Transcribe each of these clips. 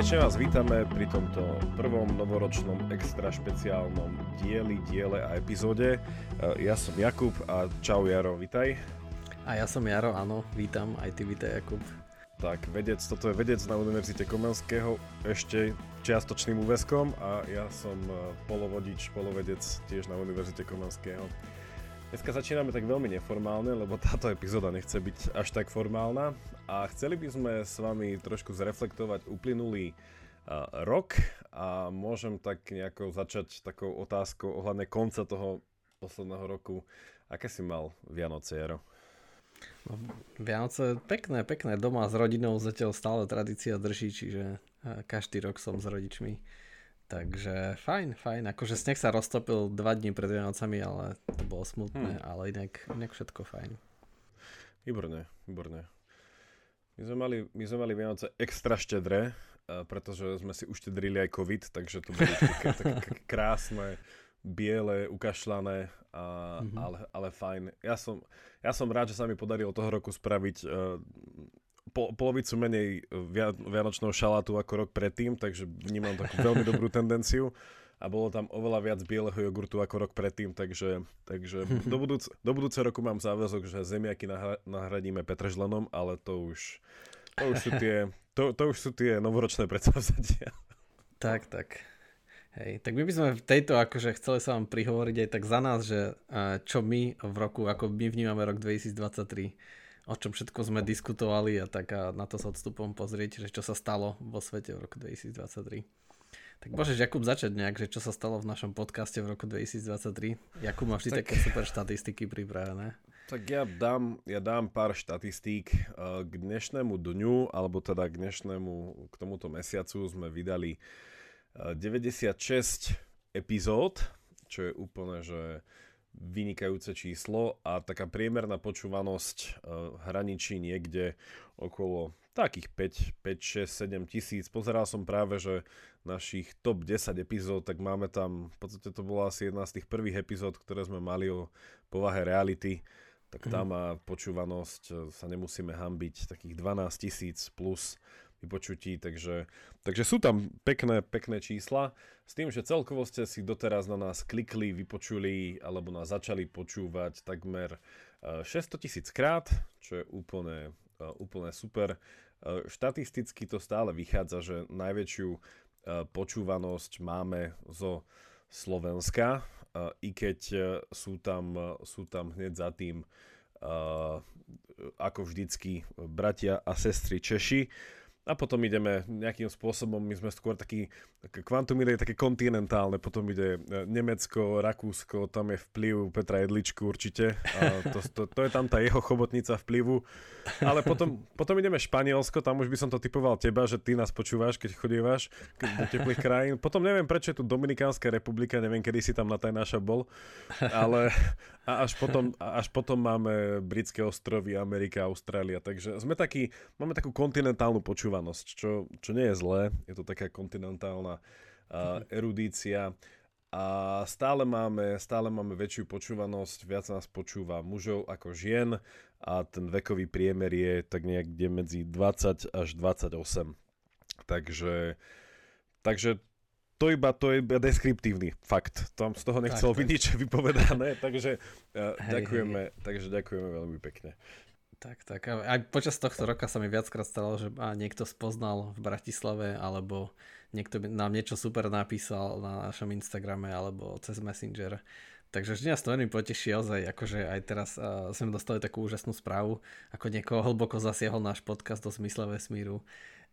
Srdečne vás vítame pri tomto prvom novoročnom extra špeciálnom dieli, diele a epizóde. E, ja som Jakub a čau Jaro, vitaj. A ja som Jaro, áno, vítam, aj ty vítaj Jakub. Tak, vedec, toto je vedec na Univerzite Komenského, ešte čiastočným úveskom a ja som e, polovodič, polovedec tiež na Univerzite Komenského. Dneska začíname tak veľmi neformálne, lebo táto epizóda nechce byť až tak formálna a chceli by sme s vami trošku zreflektovať uplynulý uh, rok a môžem tak nejako začať takou otázkou ohľadne konca toho posledného roku. Aké si mal Vianoce, Jaro? No, Vianoce pekné, pekné. Doma s rodinou zatiaľ stále tradícia drží, čiže každý rok som s rodičmi Takže fajn, fajn. Akože sneh sa roztopil dva dní pred Vianocami, ale to bolo smutné, hmm. ale inak, inak všetko fajn. Výborné, výborné. My sme mali, my sme mali Vianoce extra štedré, pretože sme si uštedrili aj COVID, takže to boli také, také krásne, biele, ukašľané, a, mm-hmm. ale, ale fajn. Ja som, ja som rád, že sa mi podarilo toho roku spraviť uh, po, polovicu menej via, vianočného šalátu ako rok predtým, takže vnímam takú veľmi dobrú tendenciu a bolo tam oveľa viac bieleho jogurtu ako rok predtým, takže, takže do, budúc, do budúceho roku mám záväzok, že zemiaky nahradíme petržlenom, ale to už, to už sú tie, to, to už sú tie novoročné predsavzadia. Tak, tak. Hej, tak my by sme v tejto akože chceli sa vám prihovoriť aj tak za nás, že čo my v roku, ako my vnímame rok 2023 o čom všetko sme diskutovali a tak a na to sa odstupom pozrieť, že čo sa stalo vo svete v roku 2023. Tak môžeš Jakub začať nejak, že čo sa stalo v našom podcaste v roku 2023. Jakub má vždy tak... také super štatistiky pripravené. Tak ja dám, ja dám pár štatistík. Eh, k dnešnému dňu, alebo teda k dnešnému, k tomuto mesiacu sme vydali 96 eh, epizód, čo je úplne, že vynikajúce číslo a taká priemerná počúvanosť uh, hraničí niekde okolo takých 5, 5, 6, 7 tisíc. Pozeral som práve, že našich top 10 epizód, tak máme tam, v podstate to bola asi jedna z tých prvých epizód, ktoré sme mali o povahe reality, tak tam mhm. má počúvanosť, e, sa nemusíme hambiť, takých 12 tisíc plus vypočutí, takže, takže sú tam pekné, pekné čísla. S tým, že celkovo ste si doteraz na nás klikli, vypočuli alebo nás začali počúvať takmer 600 eh, tisíc krát, čo je úplne, úplne super. Eh, štatisticky to stále vychádza, že najväčšiu počúvanosť máme zo Slovenska, i keď sú tam, sú tam hneď za tým ako vždycky bratia a sestry Češi a potom ideme nejakým spôsobom, my sme skôr taký, kvantum ide také kontinentálne, potom ide e, Nemecko, Rakúsko, tam je vplyv Petra Jedličku určite, a to, to, to je tam tá jeho chobotnica vplyvu, ale potom, potom ideme Španielsko, tam už by som to typoval teba, že ty nás počúvaš, keď chodívaš do teplých krajín, potom neviem prečo je tu Dominikánska republika, neviem kedy si tam na taj naša bol, ale a až potom, až potom máme britské ostrovy, Amerika, Austrália, takže sme takí, máme takú kontinentálnu počúvanosť počúvanosť, čo, čo nie je zlé, je to taká kontinentálna uh, erudícia a stále máme, stále máme väčšiu počúvanosť, viac nás počúva mužov ako žien a ten vekový priemer je tak niekde medzi 20 až 28. Takže, takže to iba, to je iba deskriptívny fakt. Tam z toho nechcel byť nič vypovedané, takže, uh, hej, ďakujeme, hej. takže ďakujeme veľmi pekne. Tak, tak. Aj počas tohto roka sa mi viackrát stalo, že ma niekto spoznal v Bratislave, alebo niekto nám niečo super napísal na našom Instagrame, alebo cez Messenger. Takže vždy nás to veľmi poteší, ozaj, akože aj teraz uh, sme dostali takú úžasnú správu, ako niekoho hlboko zasiahol náš podcast do zmysle vesmíru.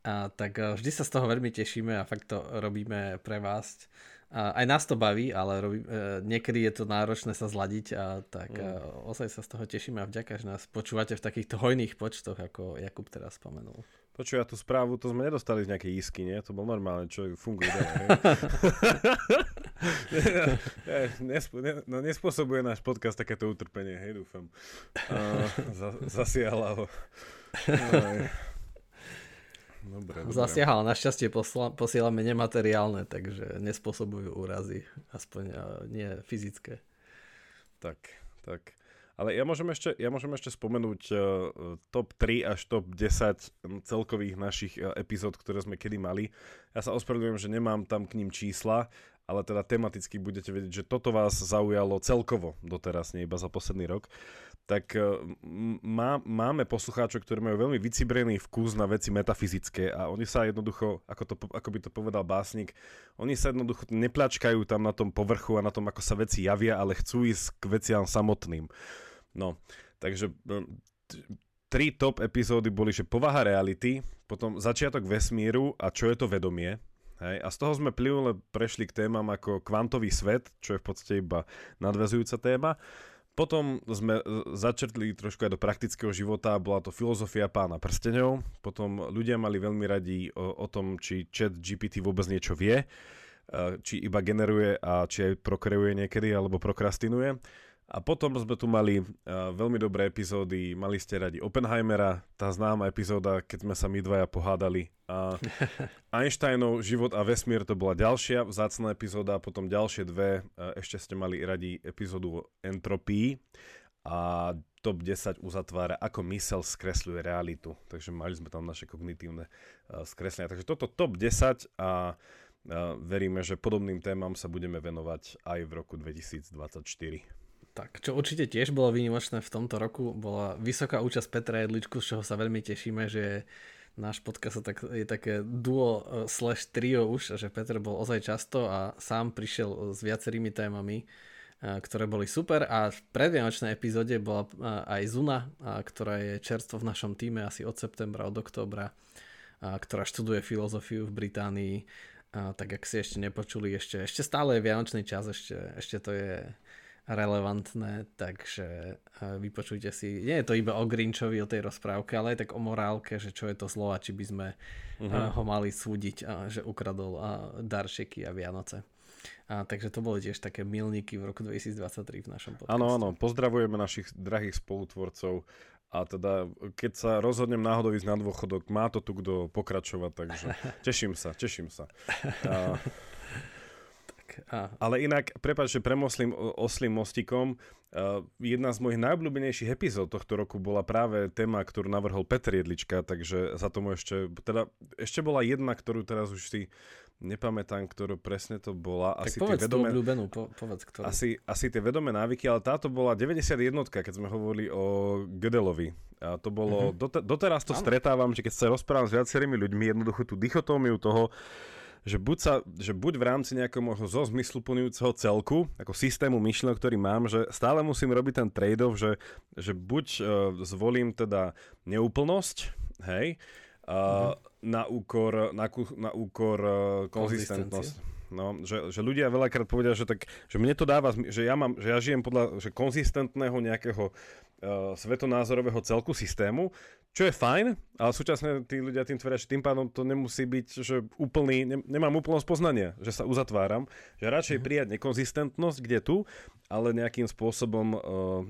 A tak uh, vždy sa z toho veľmi tešíme a fakt to robíme pre vás. Aj nás to baví, ale robí, e, niekedy je to náročné sa zladiť a tak mm. a ozaj sa z toho tešíme a vďaka, že nás počúvate v takýchto hojných počtoch, ako Jakub teraz spomenul. Počuj, ja tú správu, to sme nedostali z nejakej isky, nie? To bol normálne, čo funguje. Nespo, ne, no, nespôsobuje náš podcast takéto utrpenie, hej, dúfam. Uh, zasiahla ho. Dobre, dobre. Zasiahal, našťastie posla, posielame nemateriálne, takže nespôsobujú úrazy, aspoň nie fyzické. Tak, tak. Ale ja môžem ešte, ja môžem ešte spomenúť uh, top 3 až top 10 celkových našich uh, epizód, ktoré sme kedy mali. Ja sa ospravedlňujem, že nemám tam k ním čísla, ale teda tematicky budete vedieť, že toto vás zaujalo celkovo doteraz, nie iba za posledný rok, tak e, má, máme poslucháčov, ktorí majú veľmi vycibrený vkus na veci metafyzické a oni sa jednoducho, ako, to, ako by to povedal básnik, oni sa jednoducho neplačkajú tam na tom povrchu a na tom, ako sa veci javia, ale chcú ísť k veciam samotným. No, takže e, tri top epizódy boli, že povaha reality, potom začiatok vesmíru a čo je to vedomie, Hej, a z toho sme plynule prešli k témam ako kvantový svet, čo je v podstate iba nadvezujúca téma. Potom sme e, začrtli trošku aj do praktického života, bola to filozofia pána prstenov. Potom ľudia mali veľmi radi o, o tom, či chat GPT vôbec niečo vie, e, či iba generuje a či aj prokreuje niekedy alebo prokrastinuje. A potom sme tu mali uh, veľmi dobré epizódy, mali ste radi Oppenheimera, tá známa epizóda, keď sme sa my dvaja pohádali. A Einsteinov Život a vesmír to bola ďalšia vzácná epizóda, potom ďalšie dve, uh, ešte ste mali radi epizódu o entropii a top 10 uzatvára, ako mysel skresľuje realitu. Takže mali sme tam naše kognitívne uh, skreslenia. Takže toto top 10 a veríme, že podobným témam sa budeme venovať aj v roku 2024. Tak, čo určite tiež bolo výnimočné v tomto roku, bola vysoká účasť Petra Jedličku, z čoho sa veľmi tešíme, že náš podcast je také duo e, slash trio už, že Peter bol ozaj často a sám prišiel s viacerými témami, e, ktoré boli super a v predvianočnej epizóde bola e, aj Zuna, ktorá je čerstvo v našom týme asi od septembra, od októbra, ktorá študuje filozofiu v Británii. Tak ak si ešte nepočuli, ešte, ešte stále je vianočný čas, ešte, ešte to je relevantné, takže eh, vypočujte si, nie je to iba o Grinchovi, o tej rozprávke, ale aj tak o morálke, že čo je to zlo a či by sme uh-huh. ho mali súdiť, že ukradol daršeky a Vianoce. A, takže to boli tiež také milníky v roku 2023 v našom podcaste. Áno, áno, pozdravujeme našich drahých spolutvorcov a teda keď sa rozhodnem náhodou ísť na dôchodok, má to tu kto pokračovať, takže teším sa, teším sa. A, a... Ale inak, prepáč, že premoslím oslým mostikom, uh, jedna z mojich najobľúbenejších epizód tohto roku bola práve téma, ktorú navrhol Petr Jedlička, takže za tomu ešte, teda ešte bola jedna, ktorú teraz už si nepamätám, ktorú presne to bola. Tak asi povedz tie vedomé, obľúbenú, po, povedz ktorú. Asi, asi tie vedomé návyky, ale táto bola 91, keď sme hovorili o Gödelovi. A to bolo, uh-huh. dote, doteraz to ano. stretávam, že keď sa rozprávam s viacerými ľuďmi, jednoducho tú dichotómiu toho, že buď, sa, že buď v rámci nejakého možno zo zmysluplňujúceho celku, ako systému myšlenok, ktorý mám, že stále musím robiť ten trade-off, že, že buď uh, zvolím teda neúplnosť, hej, uh, mm-hmm. na úkor, na, na úkor uh, konzistentnosť. No, že, že ľudia veľakrát povedia, že, tak, že mne to dáva, že ja, mám, že ja žijem podľa že konzistentného nejakého uh, svetonázorového celku systému, čo je fajn, ale súčasne tí ľudia tým tvrdia, že tým pádom to nemusí byť, že úplný, ne, nemám úplnosť poznania, že sa uzatváram, že radšej mm-hmm. prijať nekonzistentnosť, kde tu, ale nejakým spôsobom, uh,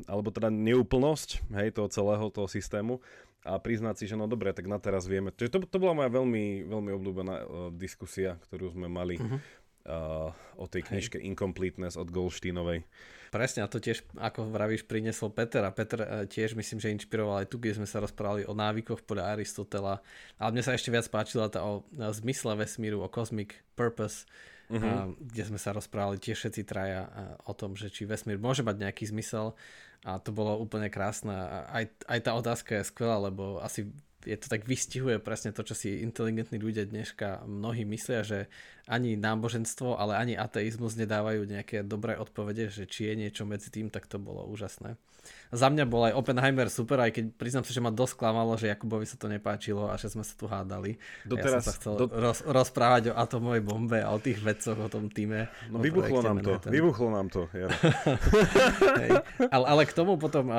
alebo teda neúplnosť, hej, toho celého toho systému a priznať si, že no dobre, tak na teraz vieme. Čiže to, to bola moja veľmi, veľmi obľúbená uh, diskusia, ktorú sme mali mm-hmm. Uh, o tej knižke hej. Incompleteness od Goldsteinovej. Presne, a to tiež, ako vravíš, priniesol Peter a Peter eh, tiež myslím, že inšpiroval aj tu, kde sme sa rozprávali o návykoch podľa Aristotela. Ale mne sa ešte viac páčila tá o, o zmysle vesmíru, o cosmic purpose, uh-huh. a, kde sme sa rozprávali tiež všetci traja a, o tom, že či vesmír môže mať nejaký zmysel a to bolo úplne krásne. A aj, aj tá otázka je skvelá, lebo asi je to tak vystihuje presne to, čo si inteligentní ľudia dneška mnohí myslia, že ani náboženstvo, ale ani ateizmus nedávajú nejaké dobré odpovede, že či je niečo medzi tým, tak to bolo úžasné za mňa bol aj Oppenheimer super, aj keď priznám sa, že ma dosť klamalo, že Jakubovi sa to nepáčilo a že sme sa tu hádali. Doteraz, ja som sa chcel do... roz, rozprávať o atomovej bombe a o tých vedcoch, o tom týme. No vybuchlo nám to, vybuchlo nám to. Ja. Hej. Ale, ale k tomu potom,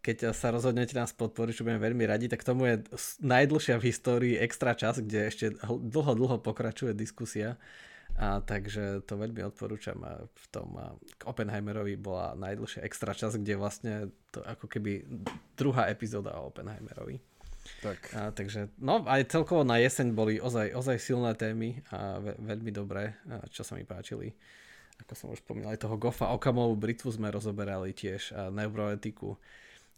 keď sa rozhodnete nás podporiť, čo budeme veľmi radi, tak tomu je najdlhšia v histórii extra čas, kde ešte dlho, dlho pokračuje diskusia a takže to veľmi odporúčam. A v tom a k Oppenheimerovi bola najdlhšia extra čas, kde vlastne to ako keby druhá epizóda o Oppenheimerovi. Tak. A, takže, no aj celkovo na jeseň boli ozaj, ozaj silné témy a ve, veľmi dobré, a čo sa mi páčili. ako som už spomínal, aj toho Goffa Okamovú britvu sme rozoberali tiež, a neuroetiku.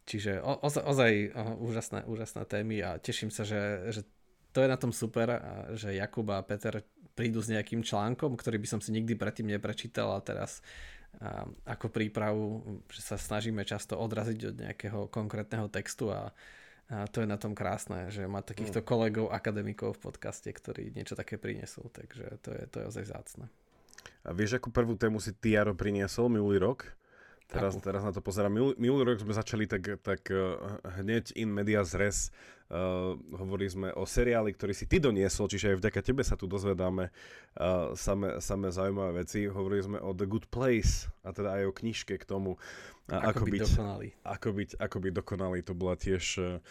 Čiže o, ozaj, ozaj úžasné, úžasné témy a teším sa, že, že to je na tom super, že Jakub a Peter prídu s nejakým článkom, ktorý by som si nikdy predtým neprečítal a teraz ako prípravu, že sa snažíme často odraziť od nejakého konkrétneho textu a, a to je na tom krásne, že má takýchto mm. kolegov, akademikov v podcaste, ktorí niečo také prinesú, takže to je, to je ozaj zácne. A vieš, akú prvú tému si ty, Jaro, priniesol minulý rok? Teraz, teraz na to pozerám. Minulý, minulý rok sme začali tak, tak uh, hneď in medias res. Uh, hovorili sme o seriáli, ktorý si ty doniesol, čiže aj vďaka tebe sa tu dozvedáme uh, same, same zaujímavé veci. Hovorili sme o The Good Place a teda aj o knižke k tomu. A ako, ako byť, byť dokonalý. Ako byť, ako byť dokonalý. To bola tiež... Uh,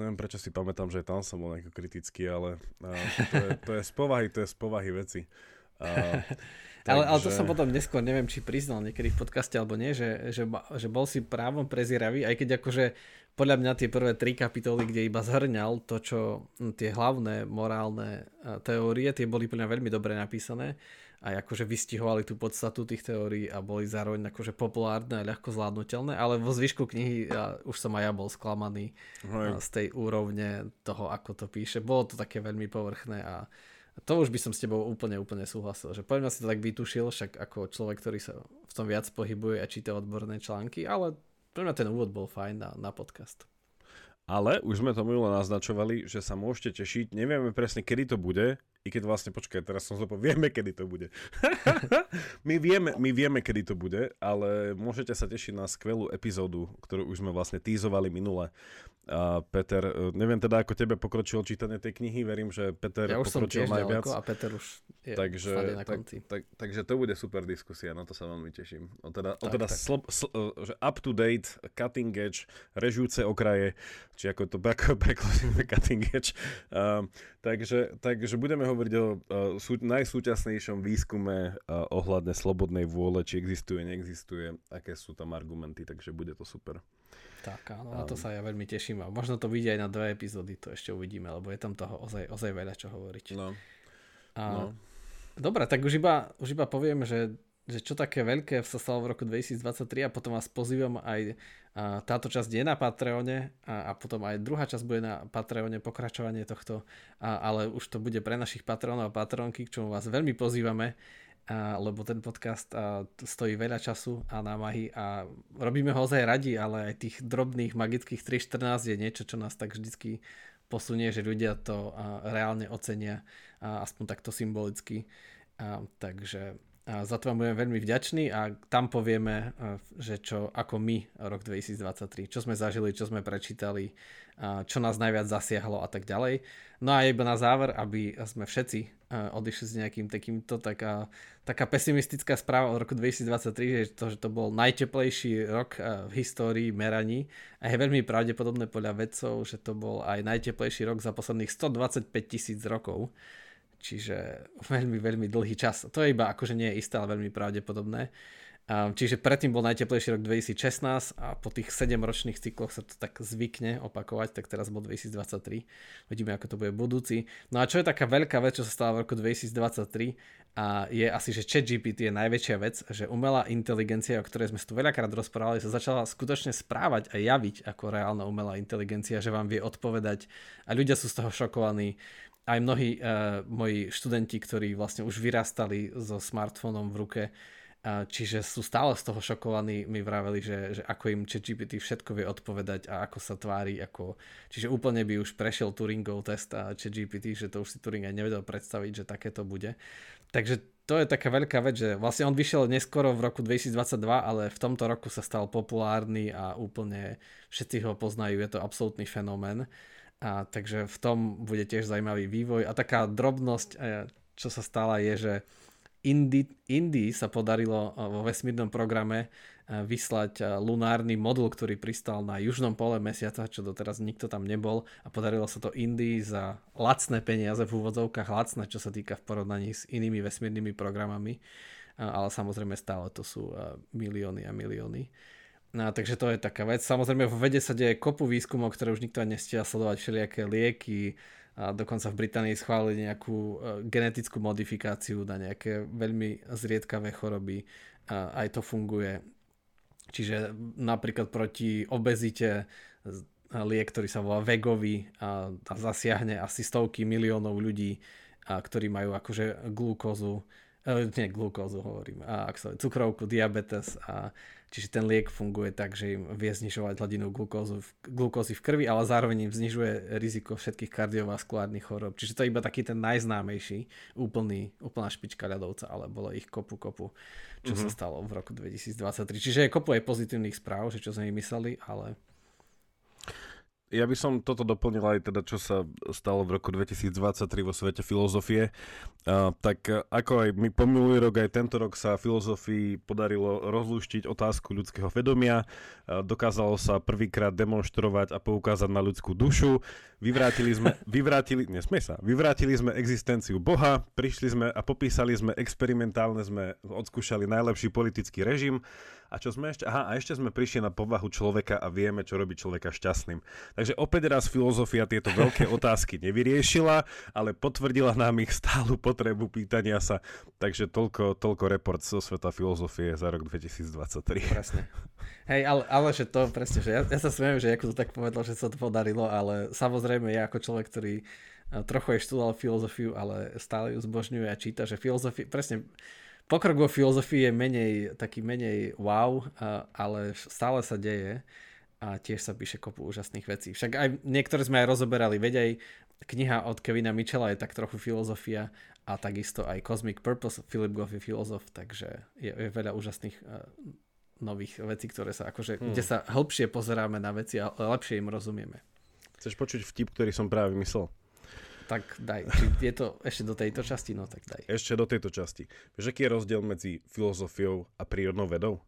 neviem prečo si pamätám, že tam som bol nejako kritický, ale uh, to, je, to je z povahy, to je z povahy veci. Uh, Ale, ale to som potom neskôr, neviem, či priznal niekedy v podcaste alebo nie, že, že, že bol si právom prezieravý, aj keď akože podľa mňa tie prvé tri kapitoly, kde iba zhrňal to, čo tie hlavné morálne teórie, tie boli podľa mňa veľmi dobre napísané a akože vystihovali tú podstatu tých teórií a boli zároveň akože populárne a ľahko zvládnutelné, ale vo zvyšku knihy ja, už som aj ja bol sklamaný Hej. z tej úrovne toho, ako to píše. Bolo to také veľmi povrchné a to už by som s tebou úplne, úplne súhlasil, že poďme si to tak vytušil, však ako človek, ktorý sa v tom viac pohybuje a číta odborné články, ale pre mňa ten úvod bol fajn na, na podcast. Ale už sme to minule naznačovali, že sa môžete tešiť. Nevieme presne, kedy to bude, i keď vlastne, počkaj, teraz som zlopo, vieme, kedy to bude. my, vieme, my vieme, kedy to bude, ale môžete sa tešiť na skvelú epizódu, ktorú už sme vlastne týzovali minule. A Peter, e, neviem teda, ako tebe pokročilo čítanie tej knihy, verím, že Peter ja už pokročil som najviac. a Peter už je takže, na konci. Tak, tak, takže to bude super diskusia, na to sa veľmi teším. O teda, tak, o teda tak. Sl, sl, že up to date, cutting edge, režúce okraje, či ako to prekladíme cutting edge. Um, takže, takže budeme hovoriť hovoriť o uh, sú, najsúčasnejšom výskume uh, ohľadne slobodnej vôle, či existuje, neexistuje, aké sú tam argumenty, takže bude to super. Tak áno, na to sa ja veľmi teším a možno to vyjde aj na dve epizódy, to ešte uvidíme, lebo je tam toho ozaj, ozaj veľa čo hovoriť. No. A, no. Dobre, tak už iba, už iba poviem, že že čo také veľké sa stalo v roku 2023 a potom vás pozývam aj a táto časť je na Patreone a, a potom aj druhá časť bude na Patreone pokračovanie tohto, a, ale už to bude pre našich patronov a patronky, k čomu vás veľmi pozývame, a, lebo ten podcast a, stojí veľa času a námahy a robíme ho ozaj radi, ale aj tých drobných magických 3.14 je niečo, čo nás tak vždycky posunie, že ľudia to a, reálne ocenia, a, aspoň takto symbolicky. A, takže za to vám budeme veľmi vďační a tam povieme, že čo ako my rok 2023, čo sme zažili, čo sme prečítali, čo nás najviac zasiahlo a tak ďalej. No a iba na záver, aby sme všetci odišli s nejakým takýmto, taká, taká pesimistická správa od roku 2023, že to, že to bol najteplejší rok v histórii meraní a je veľmi pravdepodobné podľa vedcov, že to bol aj najteplejší rok za posledných 125 tisíc rokov. Čiže veľmi, veľmi dlhý čas. To je iba akože nie je isté, ale veľmi pravdepodobné. Čiže predtým bol najteplejší rok 2016 a po tých 7 ročných cykloch sa to tak zvykne opakovať, tak teraz bol 2023. Vidíme, ako to bude budúci. No a čo je taká veľká vec, čo sa stala v roku 2023 a je asi, že ChatGPT je najväčšia vec, že umelá inteligencia, o ktorej sme tu veľakrát rozprávali, sa začala skutočne správať a javiť ako reálna umelá inteligencia, že vám vie odpovedať a ľudia sú z toho šokovaní aj mnohí uh, moji študenti, ktorí vlastne už vyrastali so smartfónom v ruke, uh, čiže sú stále z toho šokovaní, mi vraveli, že, že ako im ChatGPT všetko vie odpovedať a ako sa tvári, ako... čiže úplne by už prešiel Turingov test a ChatGPT, že to už si Turing aj nevedel predstaviť, že také to bude. Takže to je taká veľká vec, že vlastne on vyšiel neskoro v roku 2022, ale v tomto roku sa stal populárny a úplne všetci ho poznajú, je to absolútny fenomén. A takže v tom bude tiež zaujímavý vývoj. A taká drobnosť, e, čo sa stala, je, že Indii Indi sa podarilo e, vo vesmírnom programe e, vyslať lunárny modul, ktorý pristal na južnom pole mesiaca, čo doteraz nikto tam nebol a podarilo sa to Indii za lacné peniaze v úvodzovkách, lacné, čo sa týka v porovnaní s inými vesmírnymi programami, ale samozrejme stále to sú milióny a milióny. No, takže to je taká vec. Samozrejme v vede sa deje kopu výskumov, ktoré už nikto nestia sledovať všelijaké lieky, a dokonca v Británii schválili nejakú uh, genetickú modifikáciu na nejaké veľmi zriedkavé choroby. A aj to funguje. Čiže napríklad proti obezite liek, ktorý sa volá Vegovi a, a zasiahne asi stovky miliónov ľudí, a, ktorí majú akože glukózu, e, nie glukózu hovorím, a, ak sa, cukrovku, diabetes a Čiže ten liek funguje tak, že im vie znižovať hladinu glukózu, glukózy v krvi, ale zároveň im znižuje riziko všetkých kardiovaskulárnych chorob. Čiže to je iba taký ten najznámejší, úplný, úplná špička ľadovca, ale bolo ich kopu kopu, čo mm-hmm. sa stalo v roku 2023. Čiže je kopu aj pozitívnych správ, že čo sme mysleli, ale ja by som toto doplnil aj teda, čo sa stalo v roku 2023 vo svete filozofie. Uh, tak ako aj my pomilulý rok, aj tento rok sa filozofii podarilo rozluštiť otázku ľudského vedomia. Uh, dokázalo sa prvýkrát demonstrovať a poukázať na ľudskú dušu. Vyvrátili sme, vyvrátili, nesme sa, vyvrátili sme existenciu Boha, prišli sme a popísali sme experimentálne, sme odskúšali najlepší politický režim a čo sme ešte? Aha, a ešte sme prišli na povahu človeka a vieme, čo robí človeka šťastným. Takže opäť raz filozofia tieto veľké otázky nevyriešila, ale potvrdila nám ich stálu potrebu pýtania sa. Takže toľko, toľko report zo sveta filozofie za rok 2023. Presne. Hej, ale, ale že to presne, že ja, ja sa smiem, že ako to tak povedal, že sa to podarilo, ale samozrejme ja ako človek, ktorý eh, trochu je študoval filozofiu, ale stále ju zbožňuje a číta, že filozofia, presne pokrok vo filozofii je menej, taký menej wow, ale stále sa deje a tiež sa píše kopu úžasných vecí. Však aj niektoré sme aj rozoberali, veď aj kniha od Kevina Mitchella je tak trochu filozofia a takisto aj Cosmic Purpose, Philip Goff je filozof, takže je, je veľa úžasných uh, nových vecí, ktoré sa akože, hmm. kde sa hĺbšie pozeráme na veci a lepšie im rozumieme. Chceš počuť vtip, ktorý som práve vymyslel? Tak daj. Či je to ešte do tejto časti? No tak daj. Ešte do tejto časti. Vieš, aký je rozdiel medzi filozofiou a prírodnou vedou?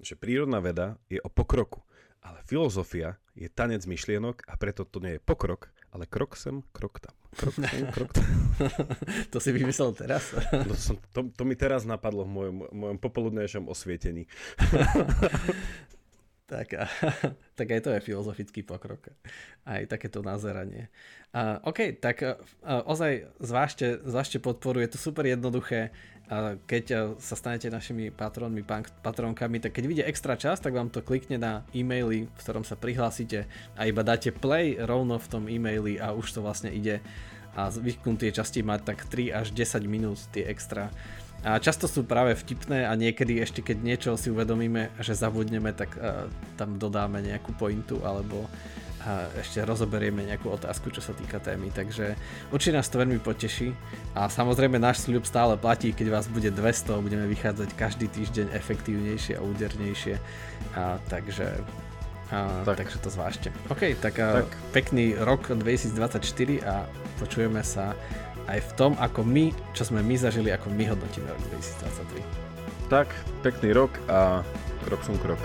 Že prírodná veda je o pokroku, ale filozofia je tanec myšlienok a preto to nie je pokrok, ale krok sem, krok tam. Krok sem, krok tam. to si vymyslel teraz? to, som, to, to mi teraz napadlo v mojom, mojom popoludnejšom osvietení. tak, a, tak aj to je filozofický pokrok. Aj takéto nazeranie. Uh, OK, tak uh, ozaj zvážte, zvážte podporu, je to super jednoduché. Uh, keď uh, sa stanete našimi patronmi, patronkami, tak keď vidie extra čas, tak vám to klikne na e-maily, v ktorom sa prihlásite a iba dáte play rovno v tom e-maili a už to vlastne ide a zvyknú tie časti mať tak 3 až 10 minút tie extra a často sú práve vtipné a niekedy ešte keď niečo si uvedomíme, že zabudneme, tak uh, tam dodáme nejakú pointu alebo uh, ešte rozoberieme nejakú otázku, čo sa týka témy. Takže určite nás to veľmi poteší a samozrejme náš sľub stále platí, keď vás bude 200, budeme vychádzať každý týždeň efektívnejšie a údernejšie. A, takže a, tak. Takže to zvážte. OK, tak, tak. pekný rok 2024 a počujeme sa aj v tom, ako my, čo sme my zažili, ako my hodnotíme rok 2023. Tak, pekný rok a krok som krok.